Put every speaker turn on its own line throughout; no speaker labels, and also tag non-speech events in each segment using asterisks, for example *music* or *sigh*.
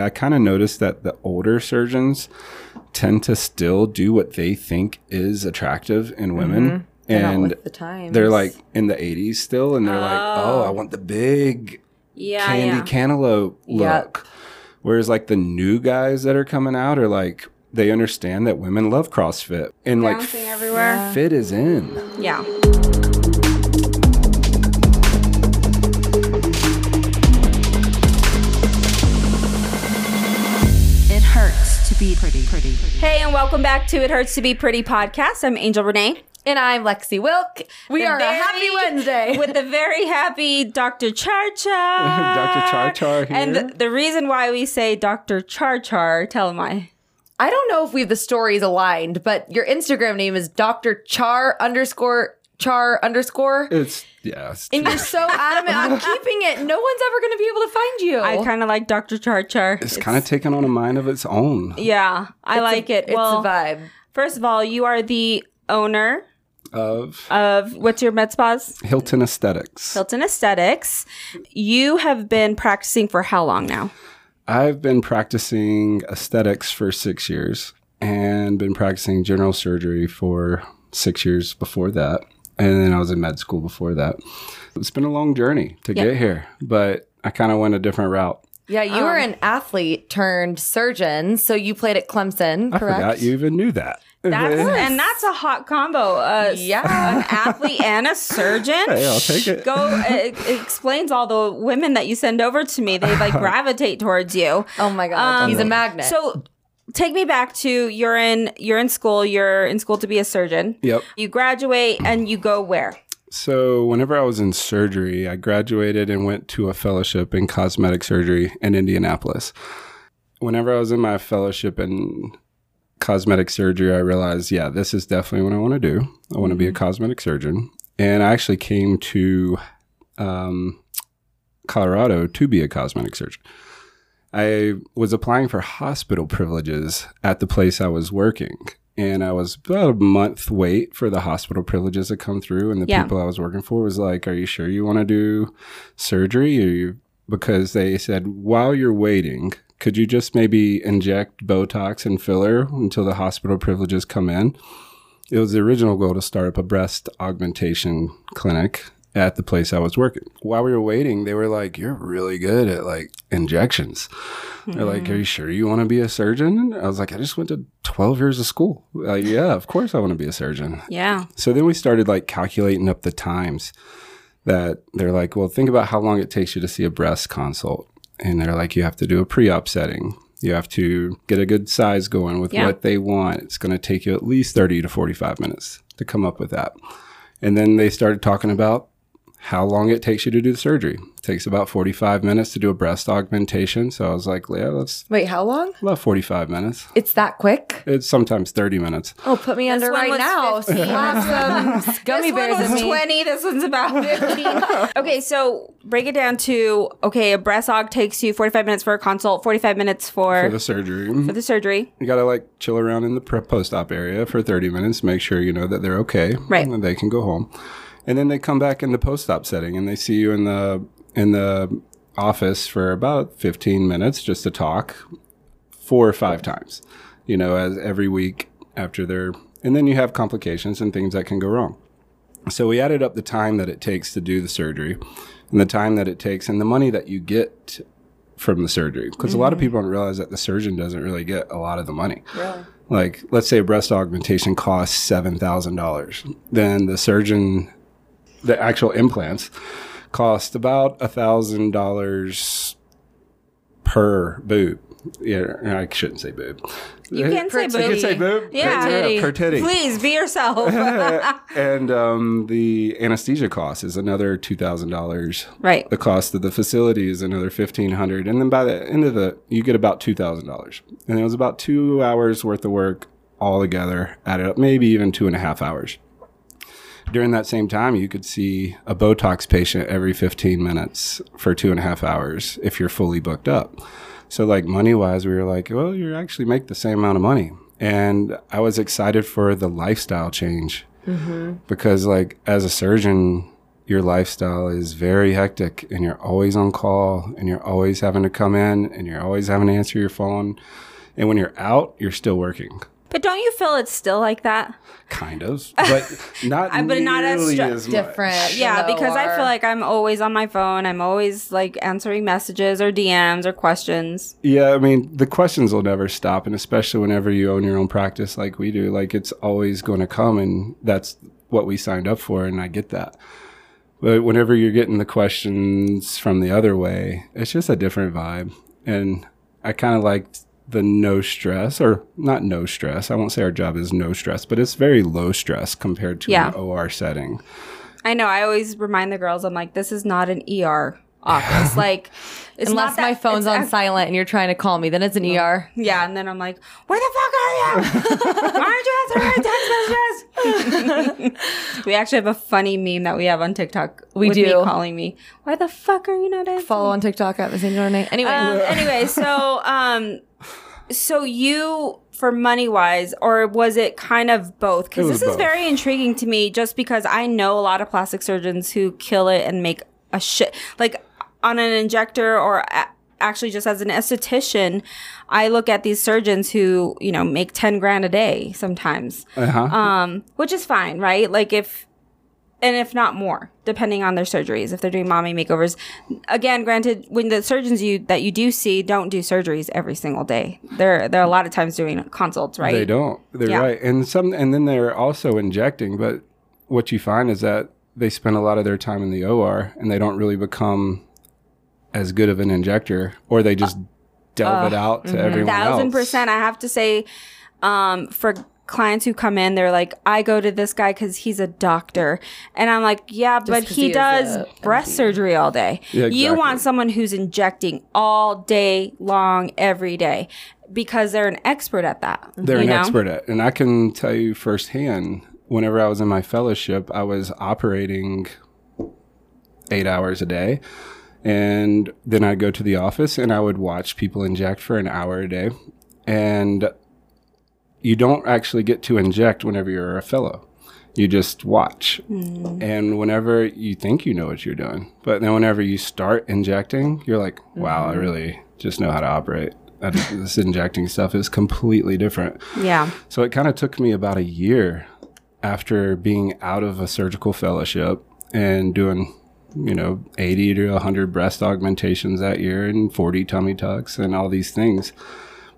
I kind of noticed that the older surgeons tend to still do what they think is attractive in women.
Mm-hmm. Not
And
the
they're like in the 80s still, and they're like, oh, oh I
Oh.
want the big
Yeah,
candy
yeah.
cantaloupe
Yep.
look. Whereas like the new guys that are coming out are like, they understand that women love CrossFit and like
everywhere.
fit is in.
Yeah.
Be pretty, pretty, pretty.
Hey, and welcome back to It Hurts to Be Pretty podcast. I'm Angel Renee.
and I'm Lexi Wilk. We
The
are a happy Wednesday. *laughs*
with the very happy Dr. Char Char. *laughs*
Dr. Char Char here.
And the, the reason why we say Dr. Char Char, tell him I.
I don't know if we have the stories aligned, but your Instagram name is Dr. Char underscore Char underscore.
It's, yeah. It's
And you're so adamant on *laughs* keeping it. No one's ever going to be able to find you.
I kind of like Dr. Char Char.
it's kind of taken on a mind of its own.
Yeah, I like it.
It's
well,
a vibe.
first of all, you are the owner
Of
of what's your med spas?
Hilton Aesthetics.
Hilton Aesthetics. You have been practicing for how long now?
I've been practicing aesthetics for six years and been practicing general surgery for six years before that. And then I was in med school before that. It's been a long journey to
Yeah.
get here, but I kind of went a different route.
Yeah, you were
Um,
an athlete turned surgeon. So you played at Clemson,
I
correct?
forgot you even knew that.
That's, *laughs* and that's a hot combo. Uh,
Yeah.
an athlete and a surgeon. *laughs*
Hey, I'll take it.
Go. It, it explains all the women that you send over to me. They like *laughs* gravitate towards you.
Oh my God.
Um,
He's a magnet.
So take me back to you're in you're in school. You're in school to be a surgeon.
Yep.
You graduate and you go where?
So, whenever I was in surgery, I graduated and went to a fellowship in cosmetic surgery in Indianapolis. Whenever I was in my fellowship in cosmetic surgery, I realized, yeah, this is definitely what I want to do. I want to be a cosmetic surgeon. And I actually came to um, Colorado to be a cosmetic surgeon. I was applying for hospital privileges at the place I was working. And I was about a month wait for the hospital privileges to come through. And the
Yeah.
people I was working for was like, Are you sure you want to do surgery? You, because they said, While you're waiting, could you just maybe inject Botox and filler until the hospital privileges come in? It was the original goal to start up a breast augmentation clinic at the place I was working. While we were waiting, they were like, You're really good at like injections. They're like, Are you hmm. sure you want to be a surgeon? I was like, I just went to 12 years of school. Like, yeah, of course I want to be a surgeon.
Yeah.
So then we started like calculating up the times that they're like, Well, think about how long it takes you to see a breast consult. And they're like, You have to do a pre op setting. You have to get a good size going with
Yeah.
what they want. It's going to take you at least 30 to 45 minutes to come up with that. And then they started talking about how long it takes you to do the surgery. It takes about 45 minutes to do a breast augmentation. So I was like, yeah, that's
Wait, how long?
about 45 minutes.
It's that quick?
It's sometimes 30 minutes.
Oh, put me under
one
right
was
now.
15.
Slap some *laughs* gummy
this
bears
one was 20. This one's about *laughs* 15. okay, so break it down to okay, a breast aug takes you 45 minutes for a consult, 45 minutes for,
For the surgery,
for the surgery.
you got to like chill around in the pre- post-op area for 30 minutes, make sure you know that they're okay.
Right.
And then they can go home. And then they come back in the post-op setting and they see you in the in the office for about 15 minutes just to talk four or five times. You know, as every week after they're and then you have complications and things that can go wrong. So we added up the time that it takes to do the surgery and the time that it takes and the money that you get from the surgery. Because a lot of mm-hmm. people don't realize that the surgeon doesn't really get a lot of the money. Like, let's say a breast augmentation costs $7,000. Then the surgeon, the actual implants, cost about a $1,000 per boob. Yeah, I shouldn't say boob.
You can say
Per
boob.
You can say boob?
Yeah.
Per titty. Per titty.
Please be yourself. *laughs* *laughs*
and um, the anesthesia cost is another two thousand dollars.
Right.
The cost of the facility is another fifteen hundred, and then by the end of the, you get about two thousand dollars. And it was about two hours worth of work all together, added up, maybe even two and a half hours. During that same time, you could see a Botox patient every 15 minutes for two and a half hours if you're fully booked up. So, like money wise, we were like, well, you actually make the same amount of money. And I was excited for the lifestyle change mm-hmm. because, like, as a surgeon, your lifestyle is very hectic and you're always on call and you're always having to come in and you're always having to answer your phone. And when you're out, you're still working.
But don't you feel it's still like that?
Kind of, but *laughs* not
but not as
nearly
stru-
as much.
Different.
Yeah,
than
because I feel like I'm always on my phone. I'm always like answering messages or DMs or questions.
Yeah, I mean, the questions will never stop, and especially whenever you own your own practice like we do, like it's always going to come, and that's what we signed up for, and I get that. But whenever you're getting the questions from the other way, it's just a different vibe, and I kind of liked the no stress, or not no stress. I won't say our job is no stress, but it's very low stress compared to
Yeah.
an OR setting.
I know. I always remind the girls, I'm like, this is not an ER office. *laughs* like, it's
Unless
that,
my phone's
it's
on
act-
silent and you're trying to call me, then it's an ER.
Yeah, and then I'm like, where the fuck are you? *laughs* *laughs* Why aren't you answering my text messages? we actually have a funny meme that we have on TikTok.
We
with
do.
Me calling me. Why the fuck are you not answering?
Follow on TikTok at Miss Angel Renee. Anyway,
Um, anyway, so um, so you for money wise, or was it kind of both? Because
was
this is
both.
very intriguing to me, just because I know a lot of plastic surgeons who kill it and make a shit like on an injector or. A- Actually, just as an esthetician, I look at these surgeons who, you know, make 10 grand a day sometimes,
Uh-huh.
um, which is fine, right? Like if, and if not more, depending on their surgeries, if they're doing mommy makeovers. Again, granted, when the surgeons you that you do see don't do surgeries every single day, they're they're a lot of times doing consults, right?
They don't. They're
Yeah.
right. And some and then they're also injecting, but what you find is that they spend a lot of their time in the OR and they don't really become as good of an injector or they just delve it out to everyone
Uh, mm-hmm. Thousand
else.
percent. I have to say, um, for clients who come in, they're like, I go to this guy because he's a doctor, and I'm like, yeah, but he,
he
does
a
breast surgery all day.
Yeah,
You want someone who's injecting all day long, every day. Because they're an expert at that.
They're an
know?
expert at and I can tell you firsthand, whenever I was in my fellowship, I was operating eight hours a day. And then I'd go to the office and I would watch people inject for an hour a day. And you don't actually get to inject whenever you're a fellow. You just watch. Mm. And whenever you think you know what you're doing, but then whenever you start injecting, you're like, wow, I mm-hmm. really just know how to operate. This injecting stuff is completely different.
Yeah.
So it kind of took me about a year after being out of a surgical fellowship and doing, you know, 80 to 100 breast augmentations that year and 40 tummy tucks and all these things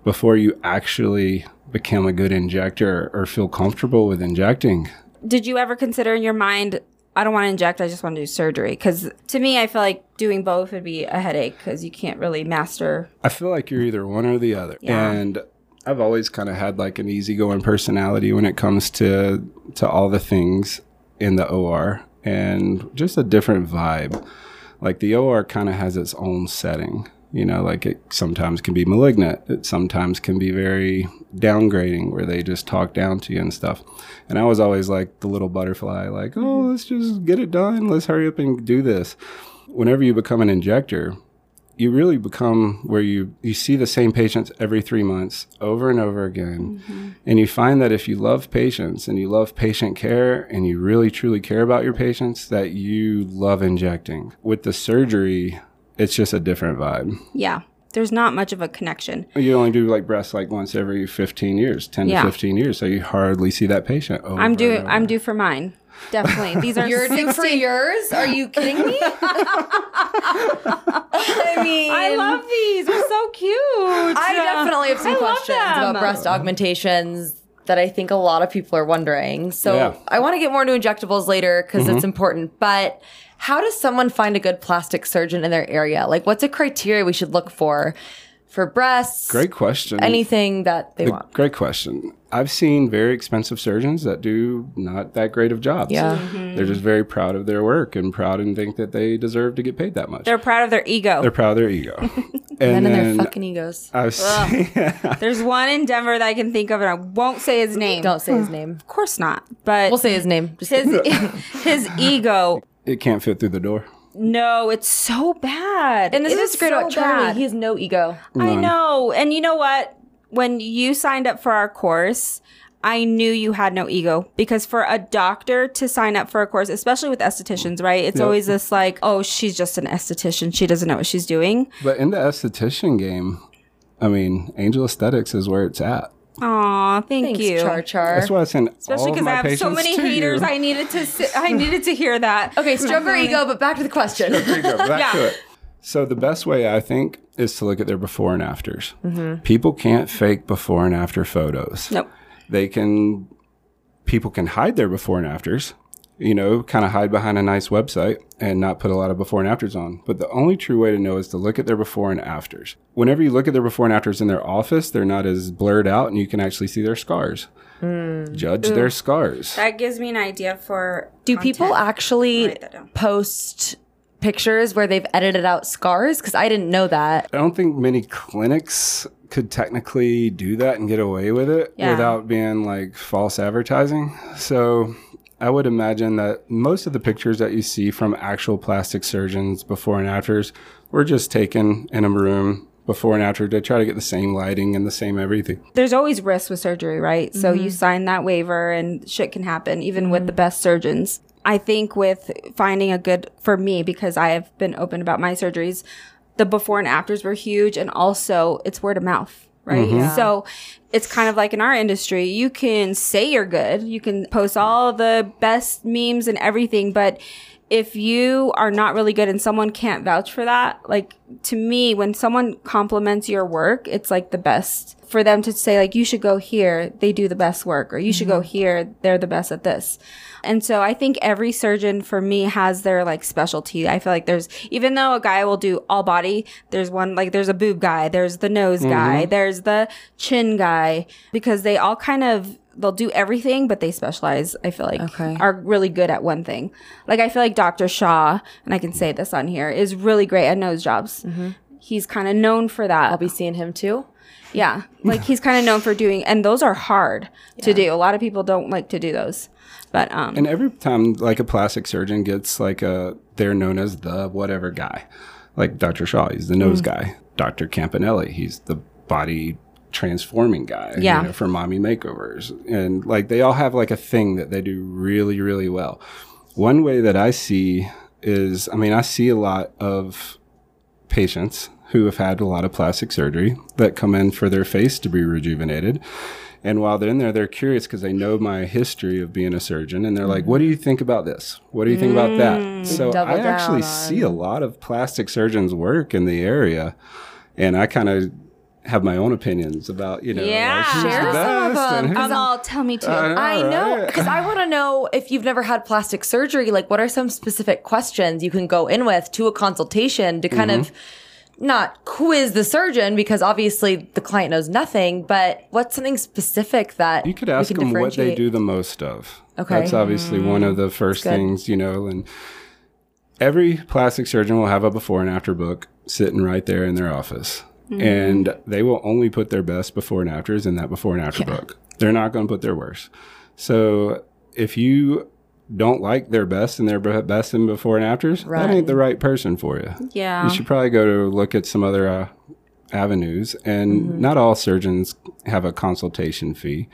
before you actually become a good injector or feel comfortable with injecting.
Did you ever consider in your mind, I don't want to inject, I just want to do surgery? Because to me, I feel like doing both would be a headache because you can't really master.
I feel like you're either one or the other.
Yeah.
And I've always kind of had like an easygoing personality when it comes to to all the things in the OR and just a different vibe. Like the OR kind of has its own setting. You know, like it sometimes can be malignant. It sometimes can be very downgrading where they just talk down to you and stuff. And I was always like the little butterfly, like, oh, let's just get it done. Let's hurry up and do this. Whenever you become an injector, you really become where you you see the same patients every three months over and over again mm-hmm. and you find that if you love patients and you love patient care and you really truly care about your patients that you love injecting with the surgery it's just a different vibe
Yeah. There's not much of a connection.
you only do like breasts like once every 15 years 10
Yeah.
to 15 years so you hardly see that patient over
I'm due. I'm due for mine. Definitely. These are
you're due for yours? Are you kidding me? *laughs* I mean,
I love these. They're so cute.
I definitely have some
I
questions about breast augmentations that I think a lot of people are wondering. So
Yeah.
I want to get more into injectables later because it's mm-hmm. important. But how does someone find a good plastic surgeon in their area? Like, what's a criteria we should look for for breasts?
great question
Anything that they want.
Great question. I've seen very expensive surgeons that do not that great of jobs.
Yeah.
They're just mm-hmm. very proud of their work and proud and think that they deserve to get paid that much.
They're proud of their ego.
They're proud of their ego.
Men *laughs*
and
and their fucking egos.
I've seen, *laughs*
There's one in Denver that I can think of, and I won't say his name.
Don't say his name.
Of course not. But
We'll say his name. Just
his *laughs* his ego.
it can't fit through the door.
No, it's so bad.
and this
It
is great
so
about Charlie.
bad.
He has no ego.
I know. And you know what? When you signed up for our course, I knew you had no ego because for a doctor to sign up for a course, especially with estheticians, right? It's
Yep.
always this like, oh, she's just an esthetician. She doesn't know what she's doing.
But in the esthetician game, I mean, Angel Aesthetics is where it's at.
Aw, thank
Thanks,
you.
Char Char.
That's why I send
Especially because I have so many haters.
you.
I needed to. si- I needed to hear that.
Okay, stroke her ego, but back to the question.
There you go. Back *laughs*
Yeah.
to it. So the best way I think is to look at their before and afters.
Mm-hmm.
People can't fake before and after photos.
Nope.
They can. People can hide their before and afters. You know, kind of hide behind a nice website and not put a lot of before and afters on. But the only true way to know is to look at their before and afters. Whenever you look at their before and afters in their office, they're not as blurred out and you can actually see their scars. Judge their scars.
That gives me an idea for.
Do people actually
Write that down.
post pictures where they've edited out scars? Because I didn't know that.
I don't think many clinics could technically do that and get away with it
Yeah.
without being like false advertising. So I would imagine that most of the pictures that you see from actual plastic surgeons before and afters were just taken in a room before and after to try to get the same lighting and the same everything.
There's always risks with surgery, right? So
Mm-hmm.
you sign that waiver, and shit can happen, even with the best surgeons. I think with finding a good for me because I have been open about my surgeries, the before and afters were huge, and also it's word of mouth. Right.
Mm-hmm.
So it's kind of like in our industry, you can say you're good, you can post all the best memes and everything, but if you are not really good and someone can't vouch for that, like to me, when someone compliments your work, it's like the best for them to say like, you should go here. They do the best work or you should go mm-hmm. here. They're the best at this. And so I think every surgeon for me has their like specialty. I feel like there's, even though a guy will do all body, there's one, like there's a boob guy, there's the nose guy, mm-hmm. there's the chin guy, because they all kind of, they'll do everything, but they specialize, I feel like,
Okay.
are really good at one thing. Like I feel like Dr. Shaw, and I can say this on here, is really great at nose jobs. He's kind of known for that.
I'll be seeing him too.
Yeah. Like he's kind of known for doing, and those are hard to do. A lot of people don't like to do those. But, um,
And every time like a plastic surgeon gets like a they're known as the whatever guy. Like Dr. Shaw, he's the nose guy. Dr. Campanelli, he's the body transforming guy you know, for mommy makeovers. And like they all have like a thing that they do really, really well. One way that I see is I mean, I see a lot of patients who have had a lot of plastic surgery that come in for their face to be rejuvenated. And while they're in there, they're curious because they know my history of being a surgeon. And they're like, what do you think about this? What do you think about that? Mm, so
Double
I actually
on-
see a lot of plastic surgeons work in the area. And I kind of have my own opinions about, you know,
Yeah.
like who's
Share
the
some of
best and
them,
who's um,
I'm all, tell me too.
I know
right.
because I want to know if you've never had plastic surgery, like what are some specific questions you can go in with to a consultation to kind of mm-hmm. not quiz the surgeon because obviously the client knows nothing, but what's something specific that
You could ask
can
them what they do the most of.
Okay.
That's obviously one of the mm,
first
things, you know, and every plastic surgeon will have a before and after book sitting right there in their office. And they will only put their best before and afters in that before and after book. They're not going to put their worst. So if you don't like their best and their best in before and afters, that ain't the right person for you.
yeah.
You should probably go to look at some other uh, avenues. And not all surgeons have a consultation fee.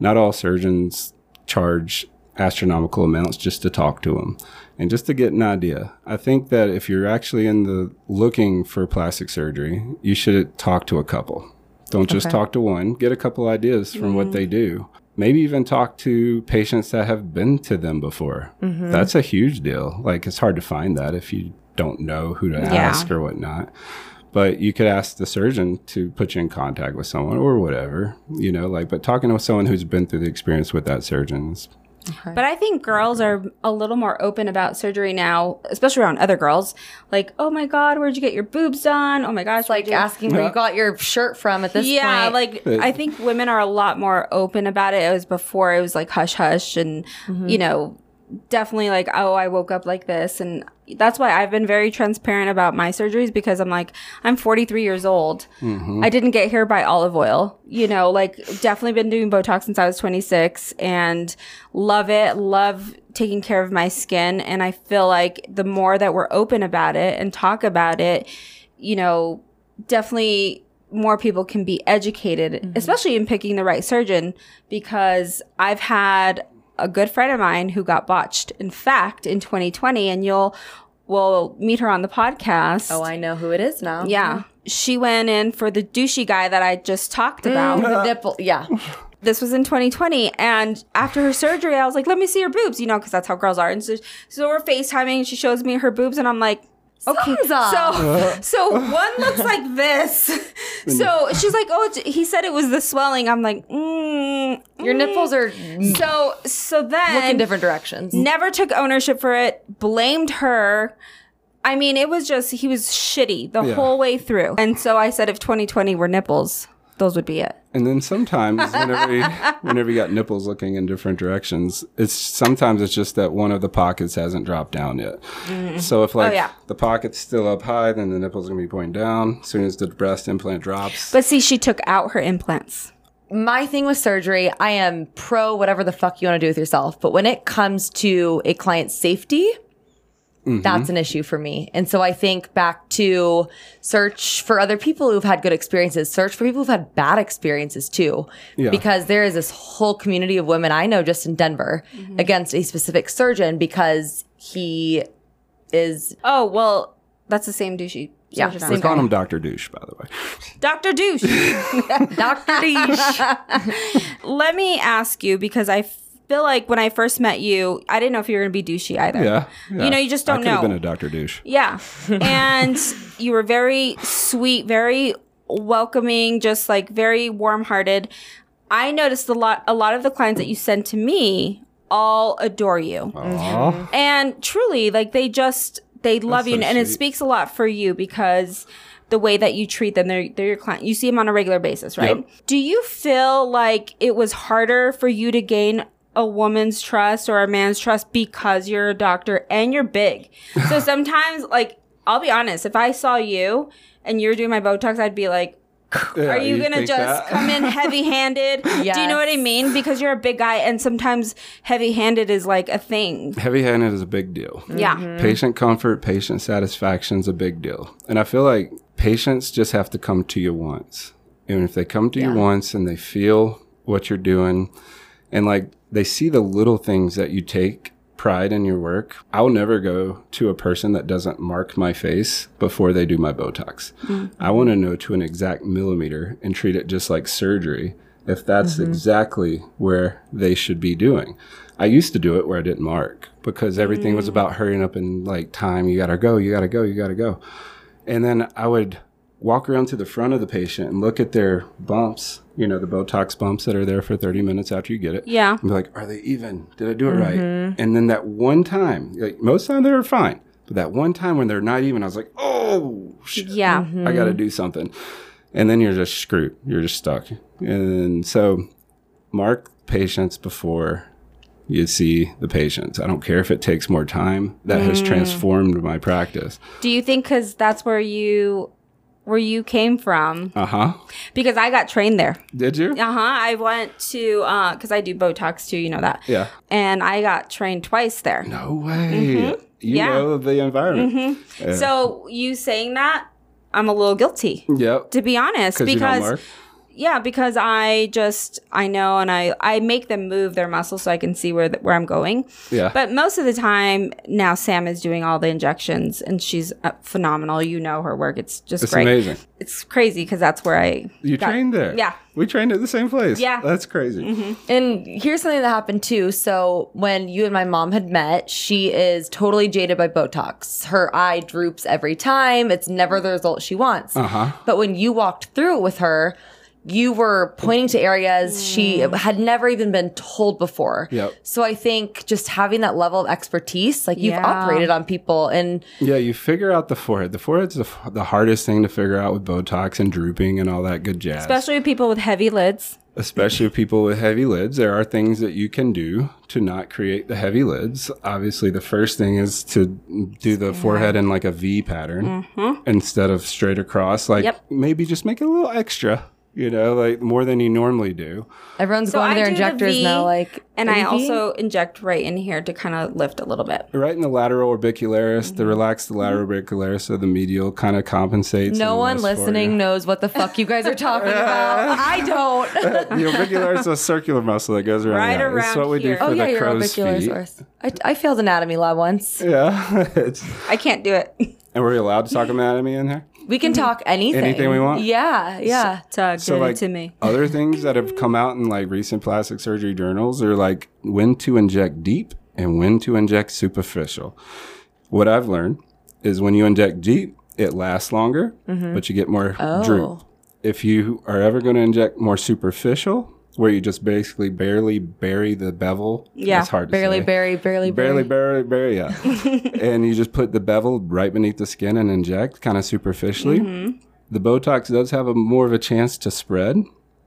Not all surgeons charge astronomical amounts just to talk to them and just to get an idea. I think that if you're actually in the looking for plastic surgery, you should talk to a couple. Don't just
Okay.
talk to one. Get a couple ideas from what they mm-hmm. do. Maybe even talk to patients that have been to them before. Mm-hmm. That's a huge deal. Like it's hard to find that if you don't know who to ask or whatnot. But you could ask the surgeon to put you in contact with someone or whatever, you know, like, but talking with someone who's been through the experience with that surgeon is
But I think girls are a little more open about surgery now, especially around other girls. Like, oh my God, where'd you get your boobs done? Oh my gosh.
It's like
where'd you-"
asking where you got your shirt from at this
yeah,
point.
like I think women are a lot more open about it. It was before it was like hush hush and mm-hmm. you know, definitely like, oh, I woke up like this and that's why I've been very transparent about my surgeries because I'm like, I'm 43 years old. Mm-hmm. I didn't get here by olive oil. You know, like definitely been doing Botox since I was 26 and love it. Love taking care of my skin. And I feel like the more that we're open about it and talk about it, you know, definitely more people can be educated, mm-hmm. especially in picking the right surgeon, because I've had a good friend of mine who got botched. In fact, in 2020, and you'll will meet her on the podcast.
Oh, I know who it is now.
yeah. She went in for the douchey guy that I just talked about. Mm.
The nipple. Yeah. *laughs*
this was in 2020 and after her surgery i was like let me see your boobs you know because that's how girls are and so, so we're facetiming and she shows me her boobs and i'm like okay so *laughs* so one looks like this. *laughs* So she's like oh he said it was the swelling. I'm like mm,
Your nipples are
so so then
look in different directions.
never took ownership for it blamed her. I mean it was just he was shitty the
Yeah.
whole way through. And so i said if 2020 were nipples those would be it
And then sometimes, *laughs* whenever you, whenever you got nipples looking in different directions, it's sometimes it's just that one of the pockets hasn't dropped down yet. Mm-hmm. So if oh, like
Oh, yeah.
the pocket's still up high, then the nipple's gonna be pointing down. As soon as the breast implant drops,
but see she took out her implants
my thing with surgery, I am pro whatever the fuck you want to do with yourself. But when it comes to a client's safety, that's mm-hmm. an issue for me. And so I think back to search for other people who've had good experiences, search for people who've had bad experiences too.
Yeah.
Because there is this whole community of women I know just in Denver mm-hmm. against a specific surgeon because he is
Oh well, that's the same douchey.
Yeah,
surgeon I
same
was
call him Doctor Douche, by the way.
Dr. Douche. *laughs* *laughs*
Dr. Douche. *laughs*
Let me ask you because I feel like when I first met you, I didn't know if you were going to be douchey either.
Yeah, yeah.
You know, you just don't
could have
know.
been a Doctor Douche.
Yeah. *laughs* And you were very sweet, very welcoming, just like very warm-hearted. I noticed a lot a lot of the clients that you send to me all adore you.
Aw.
And truly, like they just they love you
so
and it speaks a lot for you because the way that you treat them, they're they're your client. You see them on a regular basis, right?
Yep.
Do you feel like it was harder for you to gain a woman's trust or a man's trust because you're a doctor and you're big? So *laughs* sometimes, like, I'll be honest, if I saw you and you're doing my Botox, I'd be like,
Yeah,
are you, gonna just
that?
come in *laughs* heavy handed? Do you know what I mean? Because you're a big guy and sometimes heavy handed is like a thing.
Heavy-handed is a big deal.
Yeah. Mm-hmm.
Patient comfort, patient satisfaction is a big deal. And I feel like patients just have to come to you once. And if they come to you once and they feel what you're doing and like they see the little things that you take pride in your work, I'll never go to a person that doesn't mark my face before they do my Botox. Mm. I want to know to an exact millimeter and treat it just like surgery if that's mm-hmm. exactly where they should be doing. I used to do it where I didn't mark because everything was mm. about hurrying up and like time. You gotta go, you gotta go, you gotta go. And then I would walk around to the front of the patient and look at their bumps, you know, the Botox bumps that are there for 30 minutes after you get it.
Yeah.
And be like, are they even? Did I do it right? Mm-hmm. And then that one time, like most of the time they're fine. But that one time when they're not even, I was like, oh, shit.
Yeah.
I mm-hmm. got to do something. And then you're just screwed. You're just stuck. And so mark patients before you see the patients. I don't care if it takes more time. That has mm. transformed my practice.
Do you think because that's where you where you came from?
Uh huh.
Because I got trained there.
Did you?
Uh huh. I went to because I do Botox too. You know that.
Yeah.
And I got trained twice there.
No way. You
Yeah.
know the environment. Yeah.
So you saying that, I'm a little guilty
Yep.
to be honest because? Yeah because I just I know and I I make them move their muscles so I can see where the, where I'm going.
Yeah.
But most of the time now Sam is doing all the injections and she's uh, phenomenal. You know her work. It's just
It's
great.
amazing.
It's crazy because that's where I
You
got-
trained there.
Yeah.
We trained at the same place.
Yeah.
That's crazy.
And here's something that happened too. So when you and my mom had met, she is totally jaded by Botox. Her eye droops every time. It's never the result she wants.
Uh-huh.
But when you walked through it with her, you were pointing to areas she mm. had never even been told before.
Yep.
So I think just having that level of expertise, like you've
Yeah.
operated on people and
Yeah, you figure out the forehead. The forehead's the, f- the hardest thing to figure out with Botox and drooping and all that good jazz.
especially with people with heavy lids.
Especially with people with heavy lids. There are things that you can do to not create the heavy lids. Obviously, the first thing is to do the forehead in like a V pattern mm-hmm. instead of straight across. Like
Yep.
maybe just make it a little extra. You know, like more than you normally do.
Everyone's
So
going to their
do the
injectors
V,
now. Like,
and I
"Are you V?"
also inject right in here to kind of lift a little bit.
Right in the lateral orbicularis,
Mm-hmm.
the relaxed lateral orbicularis, so the medial kind of compensates.
No one listening knows what the fuck you guys are talking about. *laughs* I don't. *laughs*
the orbicularis is a circular muscle that goes around.
Right
the eye. It's
around
what we do
here.
for
oh yeah,
the
your
crow's feet.
I, I failed anatomy lab once.
Yeah, *laughs*
I can't do it.
and we're allowed to talk anatomy in here.
We can talk anything. *laughs*
Anything we want?
Yeah, yeah.
Tug,
So like
to me.
other things that have come out in like recent plastic surgery journals are like when to inject deep and when to inject superficial. What I've learned is when you inject deep, it lasts longer,
Mm-hmm.
but you get more
Oh.
droop. If you are ever going to inject more superficial, where you just basically barely bury the bevel,
Yeah,
it's hard to
Barely,
say.
barely, bury, barely,
Barely,
barely.
barely, barely, yeah. *laughs* and you just put the bevel right beneath the skin and inject kind of superficially.
Mm-hmm.
The Botox does have a more of a chance to spread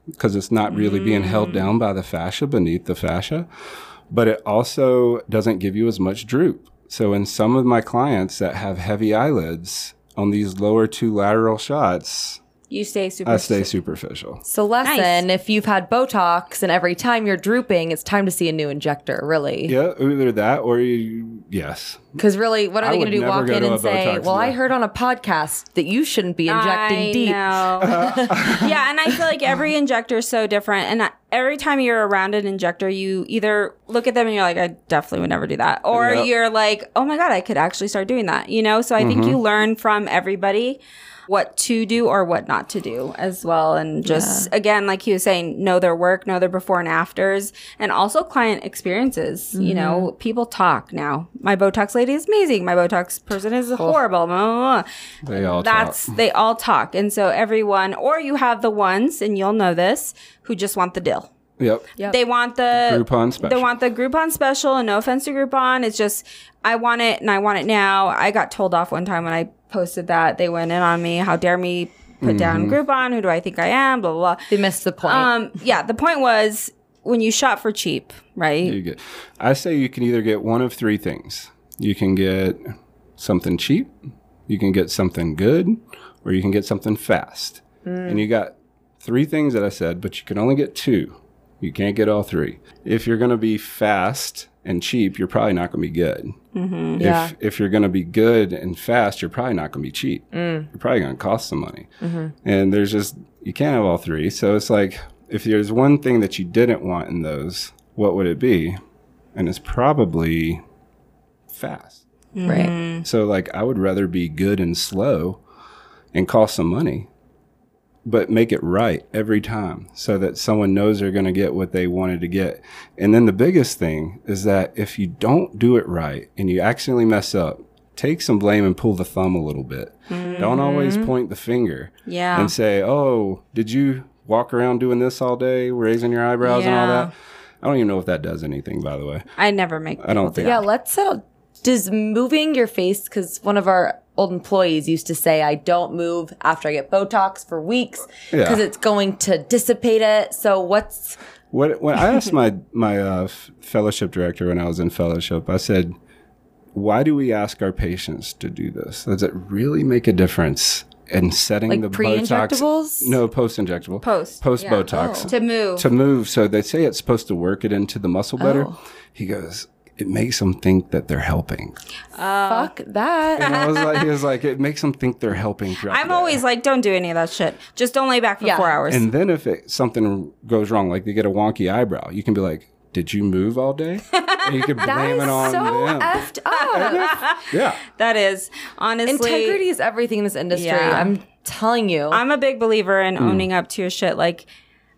because it's not really being held
Mm.
down by the fascia beneath the fascia, but it also doesn't give you as much droop. So in some of my clients that have heavy eyelids on these lower two lateral shots,
You stay super.
I stay superficial.
So lesson: if you've had Botox and every time you're drooping, it's time to see a new injector. Really,
Yeah, either that or you, yes.
because really, what are
I
they going
would
to do?
never
Walk
go
in
to a
and say,
Botox
"Well, I
lab."
heard on a podcast that you shouldn't be injecting
I
deep."
know. *laughs* yeah, and I feel like every injector is so different. And I- every time you're around an injector, you either look at them and you're like, I definitely would never do that. Or
Yep.
you're like, oh my God, I could actually start doing that. You know? So I think
Mm-hmm.
you learn from everybody what to do or what not to do as well. And just, again, like he was saying, know their work, know their before and afters, and also client experiences. You know, mm-hmm. people talk now. My Botox lady is amazing. My Botox person is oh. horrible. Blah, blah, blah.
They all
That's
talk.
they all talk, and so everyone, or you have the ones, and you'll know this, who just want the deal.
Yep.
Yep.
They want the
Groupon special.
They want the Groupon special, and no offense to Groupon, it's just I want it and I want it now. I got told off one time when I posted that they went in on me. How dare me put
Mm-hmm.
down Groupon? Who do I think I am? Blah blah blah.
They missed the point.
Um, yeah, the point was when you shop for cheap, right?
You get, I say you can either get one of three things. You can get something cheap, you can get something good, or you can get something fast. And you got three things that I said, but you can only get two. You can't get all three. If you're going to be fast and cheap, you're probably not going to be good. Mm-hmm.
Yeah.
If if you're going to be good and fast, you're probably not going to be cheap. Mm. You're probably going to cost some money. Mm-hmm. And there's just you can't have all three. So it's like if there's one thing that you didn't want in those, what would it be? And it's probably fast.
right.
So like I would rather be good and slow and cost some money, but make it right every time so that someone knows they're going to get what they wanted to get. And then the biggest thing is that if you don't do it right and you accidentally mess up, take some blame and pull the thumb a little bit. Don't always mm-hmm. point the finger
Yeah.
and say, "Oh, did you walk around doing this all day, raising your eyebrows and all that?" I don't even know if that does anything, by the way.
I never make.
I don't think-
Yeah, let's settle. Does moving your face, because one of our old employees used to say, I don't move after I get Botox for weeks
Yeah.
because it's going to dissipate it. So what's,
What when I asked my my uh, fellowship director when I was in fellowship, I said, "Why do we ask our patients to do this? Does it really make a difference in setting
Like
the? Botox? No, post injectable.
Post,
post
yeah.
Botox
to move.
to move. So they say it's supposed to work it into the muscle better.
Oh.
He goes, it makes them think that they're helping.
fuck that?
And I was like, he was like, it makes them think they're helping.
I'm
the
always like, don't do any of that shit. Just don't lay back for
Yeah.
four hours.
And then if it, something goes wrong, like they get a wonky eyebrow, you can be like, "Did you move all day?" And you can *laughs* blame it on
so
them.
effed *laughs* up.
yeah,
that is honestly
Integrity is everything in this industry.
Yeah.
I'm telling you.
I'm a big believer in
Hmm.
owning up to your shit. Like,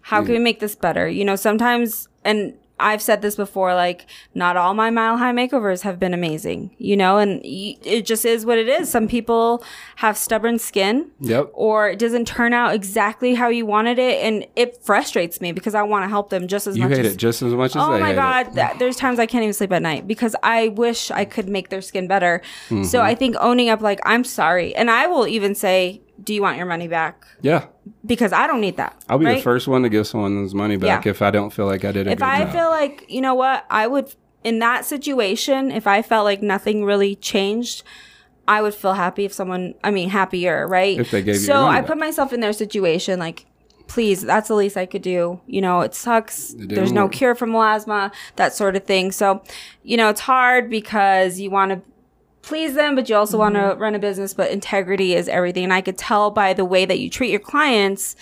how can we make this better? You know, sometimes, and I've said this before, like, not all my mile high makeovers have been amazing, you know, and y- it just is what it is. Some people have stubborn skin.
Yep.
Or it doesn't turn out exactly how you wanted it. And it frustrates me because I want to help them just as
you
much You
hate
as
it just as much as
I
do.
Oh
my
god, th- there's times I can't even sleep at night because I wish I could make their skin better.
Mm-hmm.
So I think owning up like I'm sorry and I will even say, "Do you want your money back?"
Yeah,
Because I don't need that.
I'll be the first one to give someone his money back
Yeah.
if I don't feel like I did a
If I
job.
feel like, you know what, I would in that situation, if I felt like nothing really changed, I would feel happy if someone, I mean, happier, right?
If they gave you
so I
back.
put myself in their situation, like please, that's the least I could do. You know, it sucks. There's no
work.
cure for melasma, that sort of thing. So, you know, it's hard because you want to please them, but you also want to run a business, but integrity is everything. And I could tell by the way that you treat your clients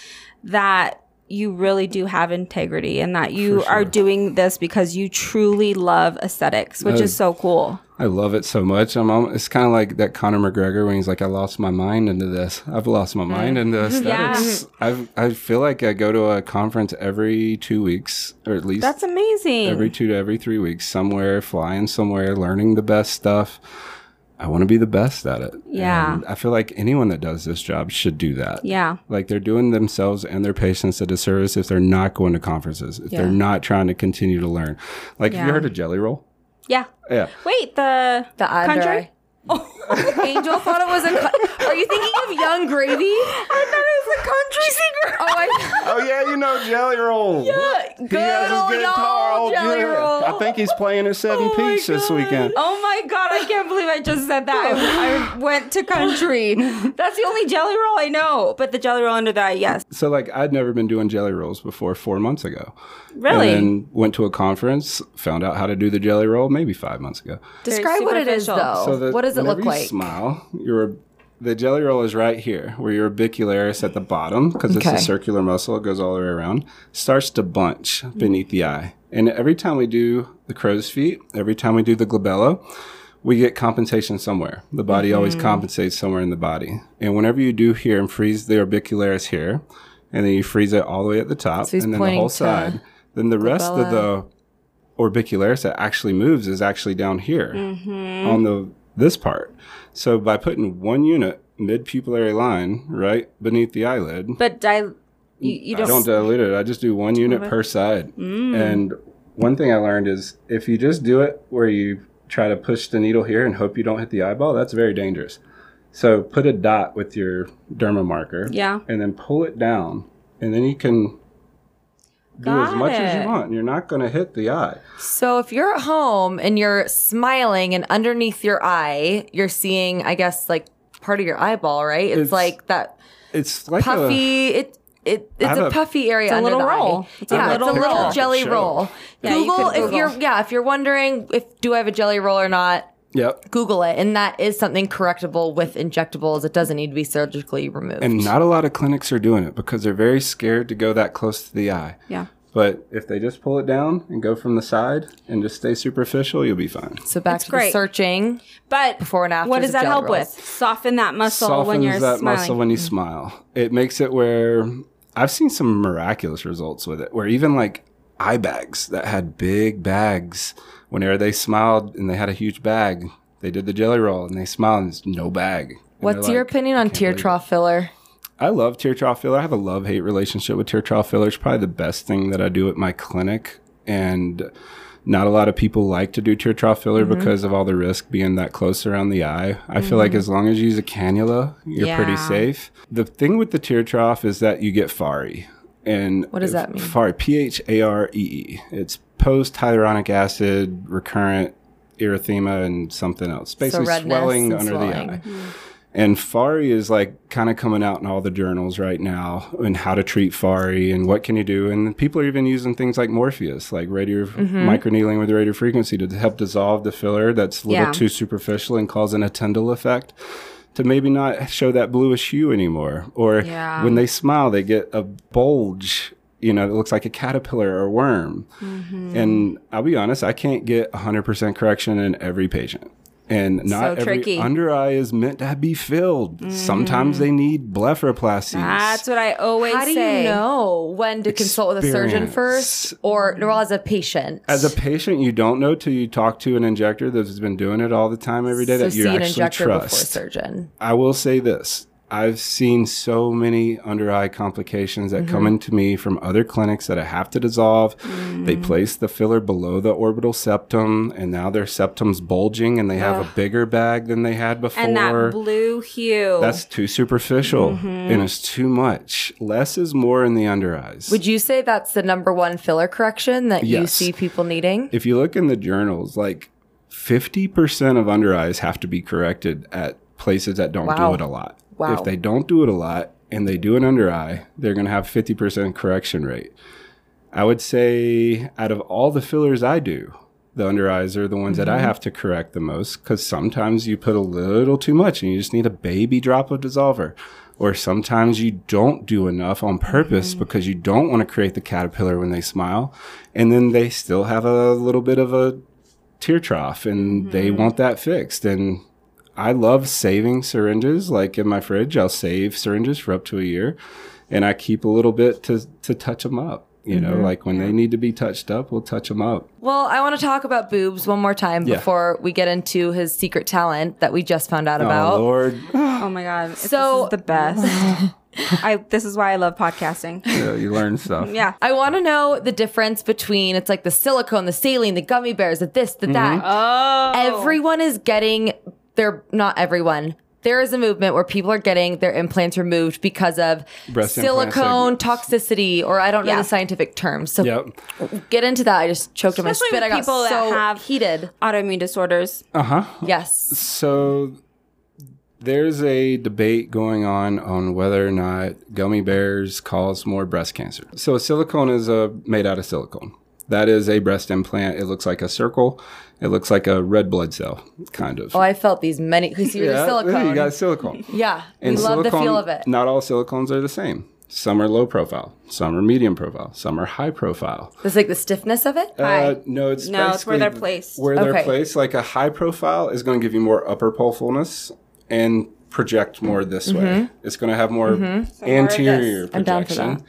that you really do have integrity and that you
For
are doing this because you truly love aesthetics, which
Uh,
is so cool.
I love it so much. I'm. It's kind of like that Conor McGregor when he's like, "I lost my mind into this. I've lost my mind into *laughs* aesthetics." I've. I feel like I go to a conference every two weeks, or at least
That's amazing.
every two to every three weeks, somewhere, flying somewhere, learning the best stuff. I want to be the best at it.
Yeah.
And I feel like anyone that does this job should do that.
yeah.
Like they're doing themselves and their patients a disservice if they're not going to conferences, if
Yeah.
they're not trying to continue to learn. Like, have you heard of Jelly Roll?
Yeah.
Yeah.
Wait, the
The under
country?
eye. Oh, *laughs* Angel thought it was a. Co- Are you thinking of Yung Gravy? *laughs*
I thought it was a country singer.
Oh, I. *laughs*
Oh yeah, you know Jelly Roll.
Yeah,
He has his
old
guitar
y'all
all
jelly
good.
roll.
I think he's playing his Seven
Oh my
Peaks this weekend.
Oh my god, I can't believe I just said that. I, I went to country. *laughs* That's the only jelly roll I know. But the jelly roll under that, yes.
So like I'd never been doing jelly rolls before four months ago.
Really?
And then went to a conference, found out how to do the jelly roll maybe five months ago.
Describe what it is,
superficial.
though.
the-
what does it
whenever
look
you
like?
Smile. Your the jelly roll is right here, where your orbicularis at the bottom, because it's a circular muscle, it goes all the way around, starts to bunch beneath the eye. And every time we do the crow's feet, every time we do the glabella, we get compensation somewhere. The body
Mm-hmm.
always compensates somewhere in the body. And whenever you do here and freeze the orbicularis here, and then you freeze it all the way at the top,
So
and then the whole side, then the rest of the orbicularis that actually moves is actually down here
Mm-hmm.
on the this part. So by putting one unit mid pupillary line right beneath the eyelid,
But dil- you, you
I
don't.
don't dilute it. I just do one unit per side. Mm. And one thing I learned is if you just do it where you try to push the needle here and hope you don't hit the eyeball, that's very dangerous. So put a dot with your derma marker.
Yeah.
And then pull it down. And then you can do as
Got
much as you want. You're not going to hit the eye.
So if you're at home and you're smiling and underneath your eye, you're seeing, I guess, like part of your eyeball, right? It's,
It's
like that
It's like a,
puffy. it it it's a,
a-
puffy area.
It's a
under
little
the eye.
roll. It's a
yeah,
little
it's a little jelly roll.
Yeah, you
Google
could
if
Google.
you're yeah if you're wondering if do I have a jelly roll or not.
Yep.
Google it, and that is something correctable with injectables. It doesn't need to be surgically removed.
And not a lot of clinics are doing it because they're very scared to go that close to the eye.
Yeah.
But if they just pull it down and go from the side and just stay superficial, you'll be fine.
so back
It's
to
great.
the searching.
But
Before and
after.
what
does that help
rolls.
with? Soften that muscle
Softens
when you're
that
smiling.
muscle when you smile. It makes it where I've seen some miraculous results with it, where even like eye bags that had big bags, whenever they smiled and they had a huge bag, they did the jelly roll and they smiled and it's no bag. And
What's your
like,
opinion on tear trough filler?
I love tear trough filler. I have a love hate relationship with tear trough filler. It's probably the best thing that I do at my clinic. And not a lot of people like to do tear trough filler
Mm-hmm.
because of all the risk being that close around the eye. I feel like as long as you use a cannula, you're pretty safe. The thing with the tear trough is that you get PHAREE. And
What does that mean?
PHAREE, P H A R E E. It's post hyaluronic acid, recurrent erythema, and something else. Basically,
redness
swelling under
swelling.
the eye. And PHAREE is like kind of coming out in all the journals right now and how to treat PHAREE and what can you do. And people are even using things like Morpheus, like radio
Mm-hmm.
microneedling with radio frequency to help dissolve the filler that's a little
Yeah.
too superficial and causing a Tyndall effect to maybe not show that bluish hue anymore. Or
Yeah.
when they smile, they get a bulge. You know, it looks like a caterpillar or a worm.
Mm-hmm.
And I'll be honest, I can't get 100% correction in every patient. And not
So
every
tricky.
under eye is meant to be filled. Sometimes they need blepharoplasties.
That's what I always
How do you know when to consult with a surgeon first, or well, as a patient?
As a patient, you don't know till you talk to an injector that's been doing it all the time every day
so
that you
see an
actually
injector before
trust.
surgeon.
I will say this. I've seen so many under eye complications that
Mm-hmm.
come into me from other clinics that I have to dissolve.
Mm.
They place the filler below the orbital septum, and now their septum's bulging, and they have a bigger bag than they had before.
And that blue hue.
That's too superficial
Mm-hmm.
and it's too much. Less is more in the under eyes.
Would you say that's the number one filler correction that you see people needing?
if you look in the journals, like 50% of under eyes have to be corrected at places that don't
Wow.
do it a lot.
Wow.
If they don't do it a lot, and they do an under eye, they're going to have 50% correction rate. I would say out of all the fillers I do, the under eyes are the ones that I mm-hmm. have to correct the most because sometimes you put a little too much and you just need a baby drop of dissolver. Or sometimes you don't do enough on purpose mm-hmm. because you don't want to create the caterpillar when they smile. And then they still have a little bit of a tear trough and they mm-hmm. want that fixed. And I love saving syringes. Like in my fridge, I'll save syringes for up to a year and I keep a little bit to, to touch them up. You know, mm-hmm. like when they need to be touched up, we'll touch them up.
Well, I want to talk about boobs one more time
Yeah.
before we get into his secret talent that we just found out
Oh,
about.
Lord.
Oh my god.
So-
So this is the best. *laughs* I this is why I love podcasting.
Yeah, you learn stuff.
Yeah.
I want to know the difference between it's like the silicone, the saline, the gummy bears, the this, the that. Mm-hmm.
Oh.
Everyone is getting their not everyone. There is a movement where people are getting their implants removed because of
Breast
silicone toxicity, or I don't know
Yeah.
the scientific terms. So
Yep.
get into that. I just choked on my
Especially
spit. I
with
got
people that have-
heated.
Autoimmune disorders.
Uh huh.
Yes.
So there's a debate going on on whether or not gummy bears cause more breast cancer. So a silicone is a made out of silicone. That is a breast implant. It looks like a circle. It looks like a red blood cell, kind of.
Oh, I felt these many because you're the silicone.
You got silicone.
yeah,
And
we love the
silicone-
feel of it.
Not all silicones are the same. Some are low profile. Some are medium profile. Some are high profile.
It's like the stiffness of it.
Uh, no, it's
No, it's where they're placed.
Where they're placed, like a high profile is going to give you more upper pole fullness and project more this way. It's going to have more anterior
I'm down for
projection.
that.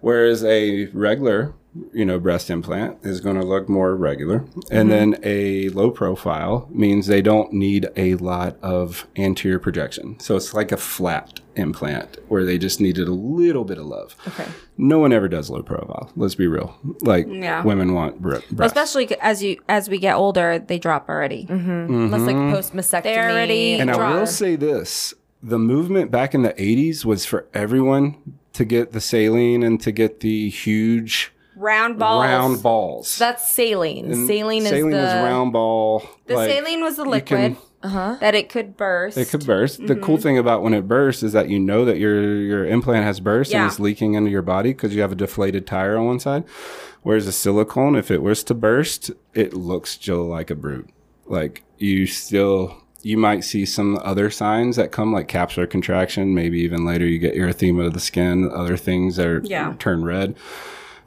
Whereas a regular, you know, breast implant is going to look more regular. And mm-hmm. then a low profile means they don't need a lot of anterior projection. So it's like a flat implant where they just needed a little bit of love.
Okay.
No one ever does low profile. Let's be real. Like
Yeah.
women want bre- breasts.
Especially as you as we get older, they drop already. Mm-hmm. Mm-hmm.
Unless like post mastectomy.
They're already-
And I will say this the movement back in the 80s was for everyone to get the saline and to get the huge
Round balls.
round balls.
That's saline.
And
saline is
saline
the
was round ball.
The
like,
saline was the liquid
can-
that it could burst.
It could burst. The
Mm-hmm.
cool thing about when it bursts is that you know that your your implant has burst
Yeah.
and it's leaking into your body because you have a deflated tire on one side. Whereas a silicone, if it was to burst, it looks still like a brute. Like you still you might see some other signs that come like capsular contraction. Maybe even later you get erythema of the skin, other things that are,
Yeah.
turn red.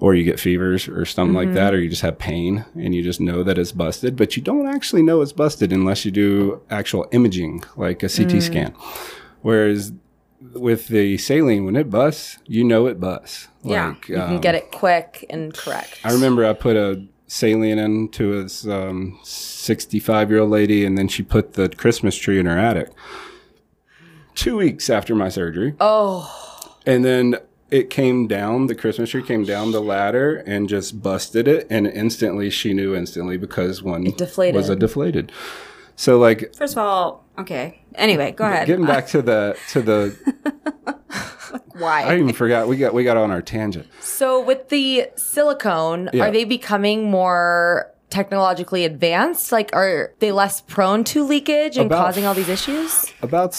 Or you get fevers or something like that, or you just have pain and you just know that it's busted, but you don't actually know it's busted unless you do actual imaging, like a CT scan. Whereas with the saline, when it busts, you know it busts.
Yeah.
Like,
you can
um,
get it quick and correct.
I remember I put a saline into this um, 65 year old lady, and then she put the Christmas tree in her attic. Two weeks after my surgery.
Oh,
And then it came down, the Christmas tree came down the ladder and just busted it. And instantly, she knew instantly because one was a deflated. So, like,
First of all, okay. Anyway, go ahead.
getting back to the, to the, *laughs*
Why?
I even forgot, we got, we got on our tangent.
so with the silicone,
Yeah.
are they becoming more technologically advanced? Like, are they less prone to leakage and
About-
causing all these issues?
About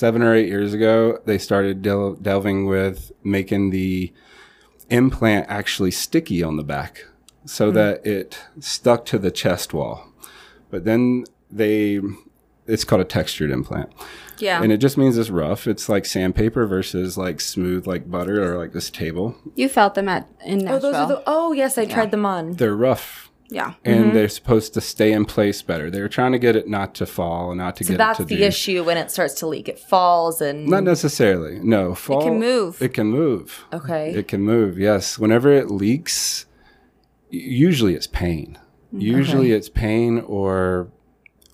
seven or eight years ago, they started del- delving with making the implant actually sticky on the back so hmm. that it stuck to the chest wall. But then they, it's called a textured implant.
yeah.
And it just means it's rough. It's like sandpaper versus like smooth like butter or like this table.
you felt them at in
Oh,
Nashville.
those are the. Oh, yes, I tried them on.
They're rough
yeah.
and mm-hmm. they're supposed to stay in place better. They're trying to get it not to fall and not to
So
get
that's
it to
the issue when it starts to leak. It falls and
Not necessarily. No, fall.
can move.
It can move.
Okay.
It can move. Yes. Whenever it leaks, usually it's pain. Mm, usually it's pain or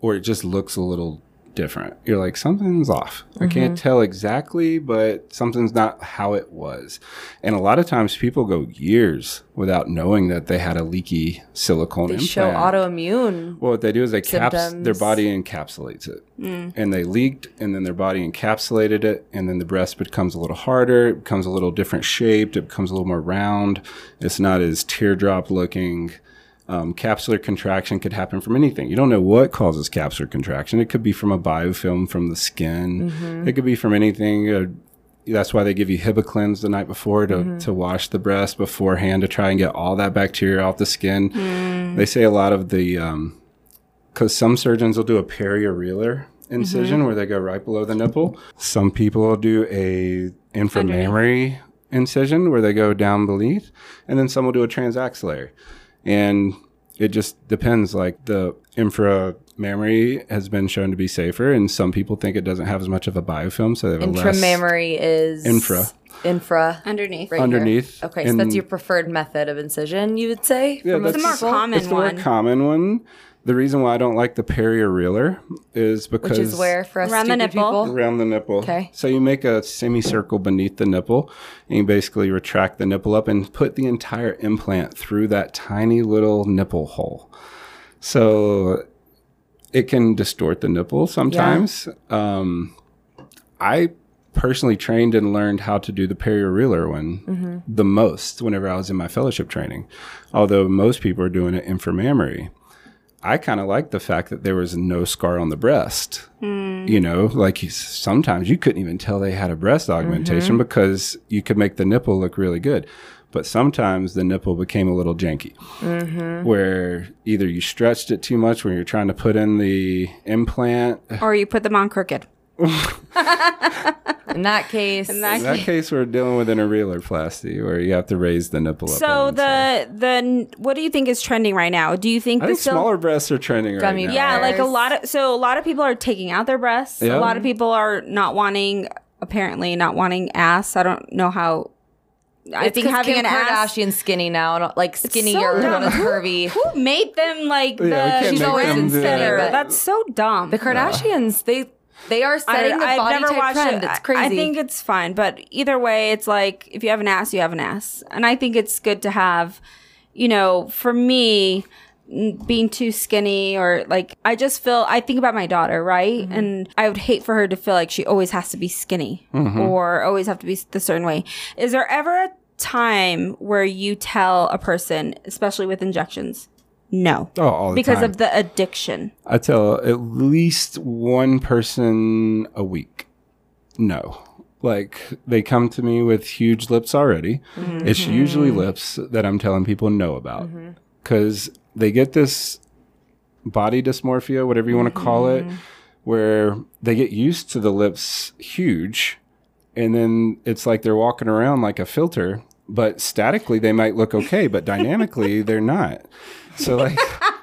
or it just looks a little different. You're like something's off. I can't mm-hmm. tell exactly, but something's not how it was. And a lot of times people go years without knowing that they had a leaky silicone
they
implant.
show autoimmune.
Well, what they do is they caps their body encapsulates it, mm. and they leaked, and then their body encapsulated it, and then the breast becomes a little harder, it becomes a little different shaped, it becomes a little more round. It's not as teardrop looking. Um, capsular contraction could happen from anything. You don't know what causes capsular contraction. It could be from a biofilm from the skin. Mm-hmm. It could be from anything. Uh, that's why they give you Hibiclens the night before to, mm-hmm. to wash the breast beforehand to try and get all that bacteria off the skin. Mm. They say a lot of the, um, because some surgeons will do a periareolar incision mm-hmm. where they go right below the nipple. Some people will do a inframammary incision where they go down beneath, and then some will do a transaxillary. And it just depends. Like the inframammary has been shown to be safer, and some people think it doesn't have as much of a biofilm, so they have a less
Intramammary is
Infra.
Infra.
underneath.
right here.
underneath.
Okay, so
And-
that's your preferred method of incision, you would say?
Yeah, that's
the more common
It's the more common one. The reason why I don't like the periareolar is because
Which is where for us
Around the nipple.
people?
around the nipple.
Okay.
So you make a semicircle beneath the nipple, and you basically retract the nipple up and put the entire implant through that tiny little nipple hole. So it can distort the nipple sometimes. Um, I personally trained and learned how to do the periareolar one the most whenever I was in my fellowship training. Although most people are doing it in inframammary. I kind of like the fact that there was no scar on the breast. Hmm. You know, like you- sometimes you couldn't even tell they had a breast augmentation mm-hmm. because you could make the nipple look really good. But sometimes the nipple became a little janky, mm-hmm. where either you stretched it too much when you're trying to put in the implant.
Or you put them on crooked. *laughs*
In that case,
In that
In that case, we're dealing with an plasty where you have to raise the nipple up.
So
on one side.
the the what do you think is trending right now? Do you think
I
the
think
sil-
smaller breasts are trending right
Gummy
now.
Yeah, like a
Bears.
lot of so a lot of people are taking out their breasts.
Yeah.
A lot of people are not wanting apparently not wanting ass. I don't know how I think having
Kim
an ass
Kardashian's skinny now, not- like skinny
so
or
dumb.
one is curvy. *laughs*
who made them like
we
the
can't
She's
make
always
them
been
do
skinny,
that.
That's so dumb.
The Kardashians, they they are setting the body type trend. It's crazy.
I think it's fine, but either way, it's like if you have an ass, you have an ass, and I think it's good to have. You know, for me, being too skinny or like I just feel I think about my daughter, right?
Mm-hmm.
And I would hate for her to feel like she always has to be skinny or always have to be the certain way. Is there ever a time where you tell a person, especially with injections, no,
Oh,
because
time.
of the addiction?
I tell at least one person a week. No. Like they come to me with huge lips already. Mm-hmm. It's usually lips that I'm telling people no about mm-hmm. because they get this body dysmorphia, whatever you want to call it, mm-hmm. where they get used to the lips huge and then it's like they're walking around like a filter, but statically they might look okay, but *laughs* dynamically they're not. So like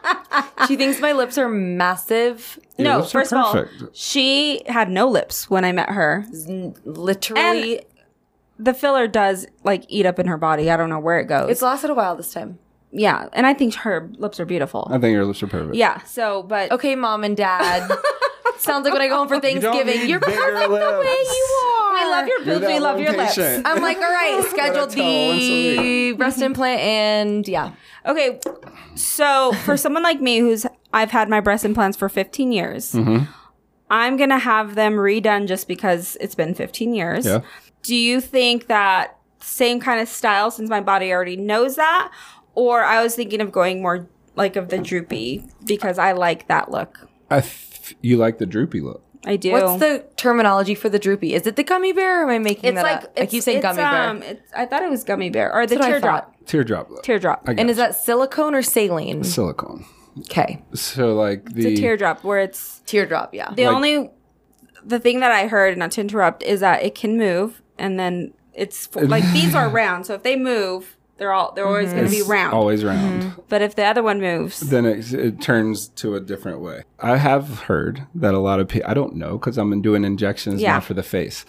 *laughs*
she thinks my lips are massive.
Your
no,
lips are
first of all, she had no lips when I met her.
Literally,
The filler does like eat up in her body. I don't know where it goes.
it's lasted a while this time.
yeah, and I think her lips are beautiful.
I think your lips are perfect.
yeah. So, but
Okay, mom and dad. *laughs* Sounds like when I go home for Thanksgiving.
need
You're
bigger
perfect the way you are.
we love your boobs. We love
one
your lips.
patient.
I'm like, all right, *laughs* scheduled
tell
the breast implant, and yeah,
Okay, so for someone like me who's I've had my breast implants for 15 years,
Mm-hmm.
I'm gonna have them redone just because it's been 15 years.
Yeah.
Do you think that same kind of style since my body already knows that, or I was thinking of going more like of the droopy because I like that look.
I th- you like the droopy look.
I do.
what's the terminology for the droopy? Is it the gummy bear? Or am I making
It's
that
like
up? I keep saying gummy bear.
um, It's, I thought it was gummy bear or the
That's what
teardrop.
Teardrop look.
Teardrop.
I got
And is that silicone or saline?
silicone?
Okay,
So like the
It's a teardrop where it's
teardrop. Yeah.
the
Like-
only the thing that I heard, not to interrupt, is that it can move and then it's *laughs* like these are round. So if they move, they're all they're always going to be
it's
round.
always round. Mm-hmm.
But if the other one moves,
Then it, it turns to a different way. I have heard that a lot of people. I don't know because I'm doing injections
Yeah.
now for the face,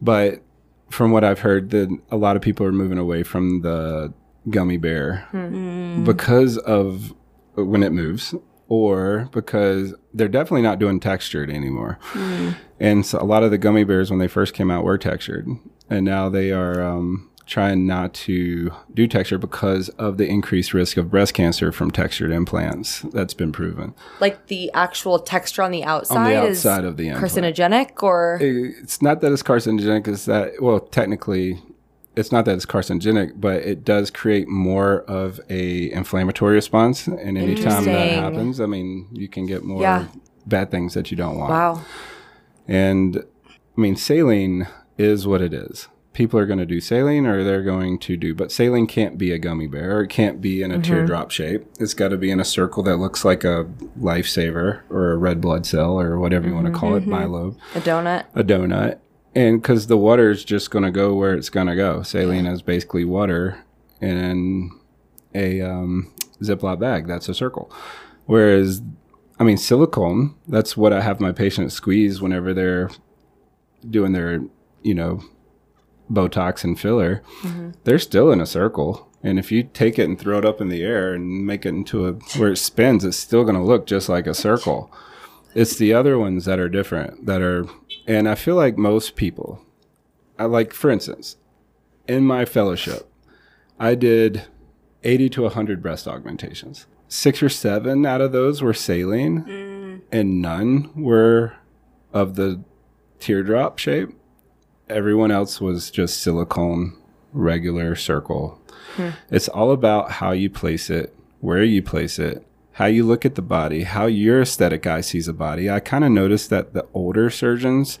but from what I've heard, that a lot of people are moving away from the gummy bear mm-hmm. because of when it moves, or because they're definitely not doing textured anymore. Mm-hmm. And so a lot of the gummy bears, when they first came out, were textured, and now they are um, trying not to do texture because of the increased risk of breast cancer from textured implants. That's been proven.
like the actual texture on the outside,
outside
is
of the implant.
carcinogenic, or
It's not that it's carcinogenic. It's that well, technically, it's not that it's carcinogenic, but it does create more of a inflammatory response. And anytime that happens, I mean, you can get more
Yeah.
bad things that you don't want.
wow.
And I mean, saline is what it is. People are going to do saline or they're going to do, but saline can't be a gummy bear. Or it can't be in a mm-hmm. teardrop shape. It's got to be in a circle that looks like a lifesaver or a red blood cell or whatever you want to mm-hmm. call it, mm-hmm. myelobe
A donut.
a donut. And because the water is just going to go where it's going to go. Saline is basically water in a um, ziploc bag. That's a circle. Whereas i mean silicone that's what i have my patients squeeze whenever they're doing their you know botox and filler mm-hmm. they're still in a circle. And if you take it and throw it up in the air and make it into a where it spins it's still going to look just like a circle. It's the other ones that are different that are and i feel like most people I like for instance in my fellowship i did 80 to 100 breast augmentations. Six or seven out of those were saline mm. and none were of the teardrop shape everyone else was just silicone regular circle. It's all about how you place it where you place it how you look at the body how your aesthetic eye sees a body. I kind of noticed that the older surgeons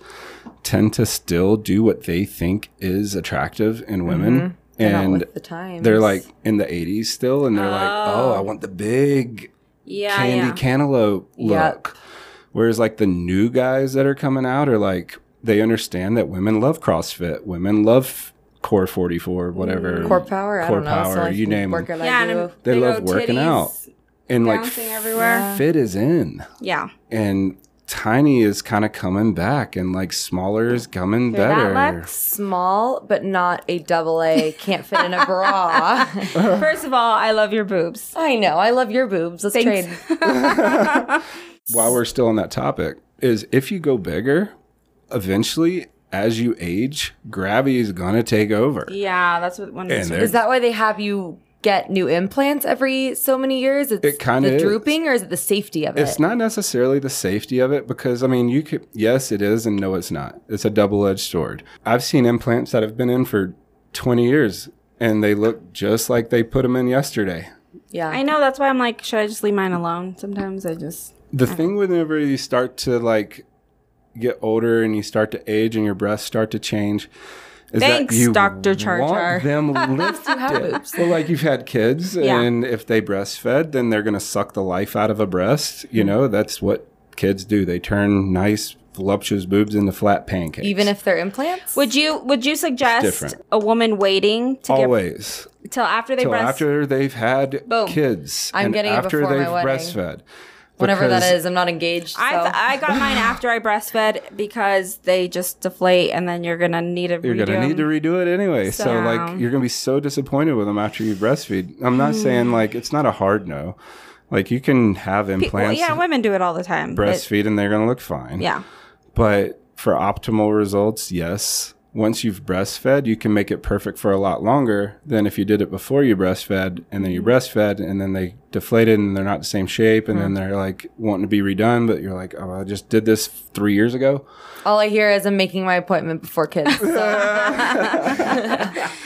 tend to still do what they think is attractive in women.
Mm-hmm. Not
and
the
they're like in the 80s still and they're like oh. oh. I want the big
Yeah,
candy
yeah.
cantaloupe look. Whereas like the new guys that are coming out are like they understand that women love CrossFit, women love Core 44, whatever. Mm.
core power. I
Core
don't know.
power,
so I
you name
work
them.
it
yeah,
I do.
They love working out. And like
bouncing
f-
everywhere.
fit is in.
Yeah.
And tiny is kind of coming back and like smaller is coming better.
That Lex small, but not a double A. Can't fit in a bra. *laughs*
First of all, I love your boobs.
I know. I love your boobs. Let's
Thanks.
trade. *laughs*
While we're still on that topic, is if you go bigger, eventually as you age, gravity is gonna take over.
Yeah, that's what one
And they're-
Is that why they have you get new implants every so many years? It's
It kinda
the
is.
drooping, or is it the safety of
It's
it?
It's not necessarily the safety of it because I mean you could yes it is and no it's not. It's a double-edged sword. I've seen implants that have been in for 20 years and they look just like they put them in yesterday.
yeah.
I know that's why I'm like, should I just leave mine alone? Sometimes I just
The thing whenever you start to like get older and you start to age and your breasts start to change is
Thanks,
that you
Dr. Char
want
Char.
them *laughs* lifted. Well, like you've had kids,
Yeah.
and if they breastfed, then they're going to suck the life out of a breast. You
Mm-hmm.
know, that's what kids do. They turn nice, voluptuous boobs into flat pancakes.
Even if they're implants?
would you would you suggest a woman waiting to
always
get till after they
till
breast?
after they've had
Boom.
kids,
I'm
and
getting it
after
before
they've
wedding.
breastfed.
Whenever that is. I'm not engaged. So.
I I got mine after I breastfed because they just deflate and then you're gonna need a
You're gonna need to redo it anyway. So,
So-
like you're gonna be so disappointed with them after you breastfeed. I'm not mm. saying like it's not a hard no. Like you can have
Well,
implants,
yeah, women do it all the time. It-
breastfeed, and they're gonna look fine.
yeah.
But for optimal results, yes. Once you've breastfed, you can make it perfect for a lot longer than if you did it before you breastfed and then you mm-hmm. breastfed and then they deflated and they're not the same shape and then mm-hmm. they're like wanting to be redone, but you're like, oh, I just did this three years ago.
All I hear is I'm making my appointment before kids. So. *laughs* *laughs* *laughs*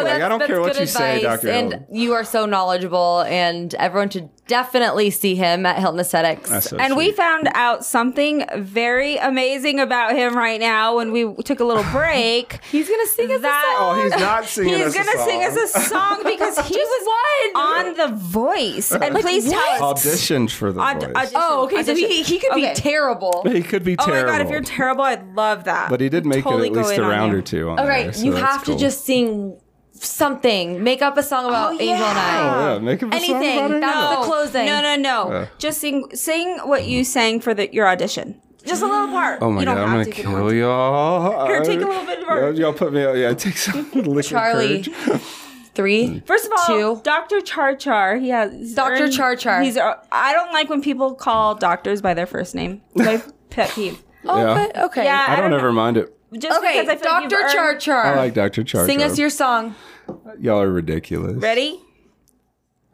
okay, no,
Like,
that's,
I don't
that's
care what
good
you say, Dr.
And
Ellen.
you are so knowledgeable, and everyone should definitely see him at Hilton Aesthetics.
So
And we found out something very amazing about him right now when we took a little *laughs* break.
He's gonna sing us
That-
a song.
Oh, he's not *laughs* singing
He's
us a
gonna sing us a song because *laughs* he was
one.
on The Voice. And please tell us.
auditioned for the
Aud-
voice.
audition-
Oh, okay. So he, he could
Okay.
be terrible.
he could be terrible.
Oh my god, if you're terrible, I'd love that.
but he did make
Totally
it
go
at least a round or two on
All right,
there, so
you have
cool.
to just sing something. Make up a song about
Oh,
Angel and I.
Oh, yeah, make him a song about
Anything.
it.
That's the closing.
No, no, no.
Uh.
Just sing sing what you sang for the your audition. Just a little part.
Oh my
you don't
god, I'm
have
gonna
to if you don't want
kill
to.
y'all.
Here, take a little bit more.
Y'all, y'all put me. Yeah, take some *laughs* liquid
Charlie.
courage. *laughs*
Three.
First of all,
Two.
Dr. Char Char, he has
Dr.
earned-
Char Char.
He's uh, I don't like when people call doctors by their first name. My *laughs* pet peeve.
Oh,
Yeah.
okay. okay.
Yeah,
I don't ever mind it.
Just
Okay,
because I feel like
Dr. Char Char.
I like Dr. Char.
Sing
Char.
us your song.
Uh, y'all are ridiculous.
Ready?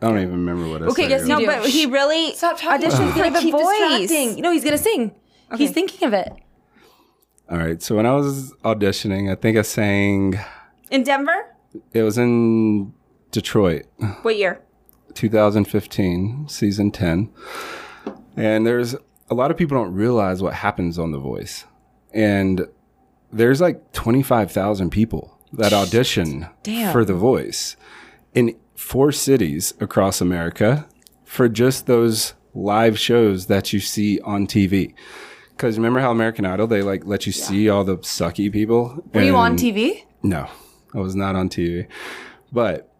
I don't even remember what I
Okay,
said.
yes,
No, but he really
Stop talking.
auditioned
He's
for
gonna
the voice.
distracting. No, he's gonna sing. He's thinking of it.
All right. So when I was auditioning, I think I sang.
In Denver?
It was in Detroit,
What year?
2015, season 10. And there's a lot of people don't realize what happens on The Voice. And there's like 25,000 people that audition
Damn.
for The Voice in four cities across America for just those live shows that you see on TV. Because remember how American Idol, they like let you see all the sucky people?
Were you on TV?
no, I was not on TV. But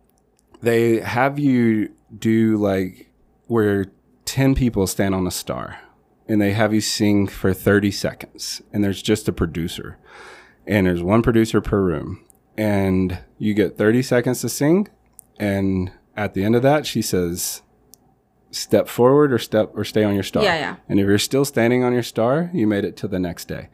they have you do like where 10 people stand on a star and they have you sing for 30 seconds and there's just a producer and there's one producer per room and you get 30 seconds to sing and at the end of that she says step forward or step or stay on your star.
Yeah, yeah.
and if you're still standing on your star you made it to the next day.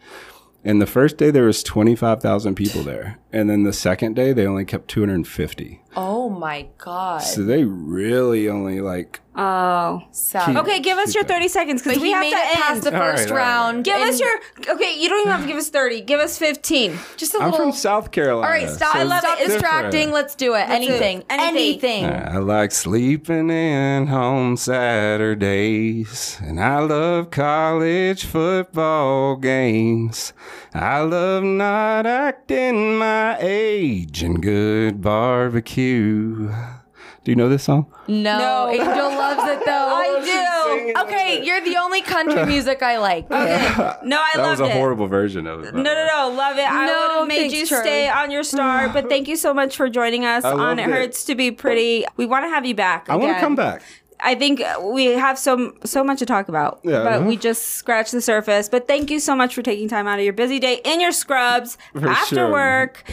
And the first day there was 25,000 people there and then the second day they only kept 250
Oh my god.
so they really only like
Oh.
Sad.
Okay, give us your 30 seconds because we have
made
to
it past
end.
the first
all right, all right.
round.
give us your. Okay, you don't even have to give us 30. Give us 15.
just a
I'm
little.
from South Carolina.
All right, stop.
so
I love
stop
it. It's
distracting. Let's do it.
do it.
Anything.
Anything.
Anything.
I like sleeping in on Saturdays, and I love college football games. I love not acting my age and good barbecue. Do you know this song?
No,
No.
Angel loves it though. *laughs*
I
do. Okay, you're the only country music I like. Okay.
No, I love it.
That
loved
was a
it.
horrible version of it.
No, no, no. Love it. I
No,
would have made you
Charlie.
stay on your star, but thank you so much for joining us
I
on
loved
It
it.
Hurts to Be Pretty. We want to have you back.
I want to come back.
I think we have so so much to talk about,
Yeah.
but uh-huh. we just scratched the surface. But thank you so much for taking time out of your busy day in your scrubs *laughs*
For
after
sure.
work.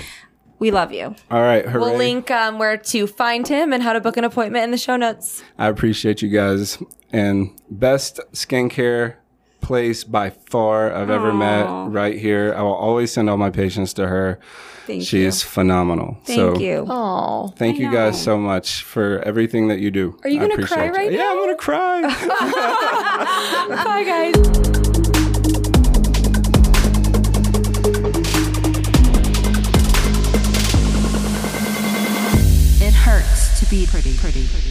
We love you.
All right, hooray.
We'll link um, where to find him and how to book an appointment in the show notes.
I appreciate you guys. And best skincare place by far I've ever met right here. I will always send all my patients to her.
Thank you.
she
you.
is phenomenal.
Thank
so
you.
Oh.
thank
I
you guys so much for everything that you do.
Are you gonna cry
you.
right *laughs*
Yeah, *laughs*
now?
Yeah, I'm gonna cry.
Bye, guys.
To be pretty, pretty, pretty.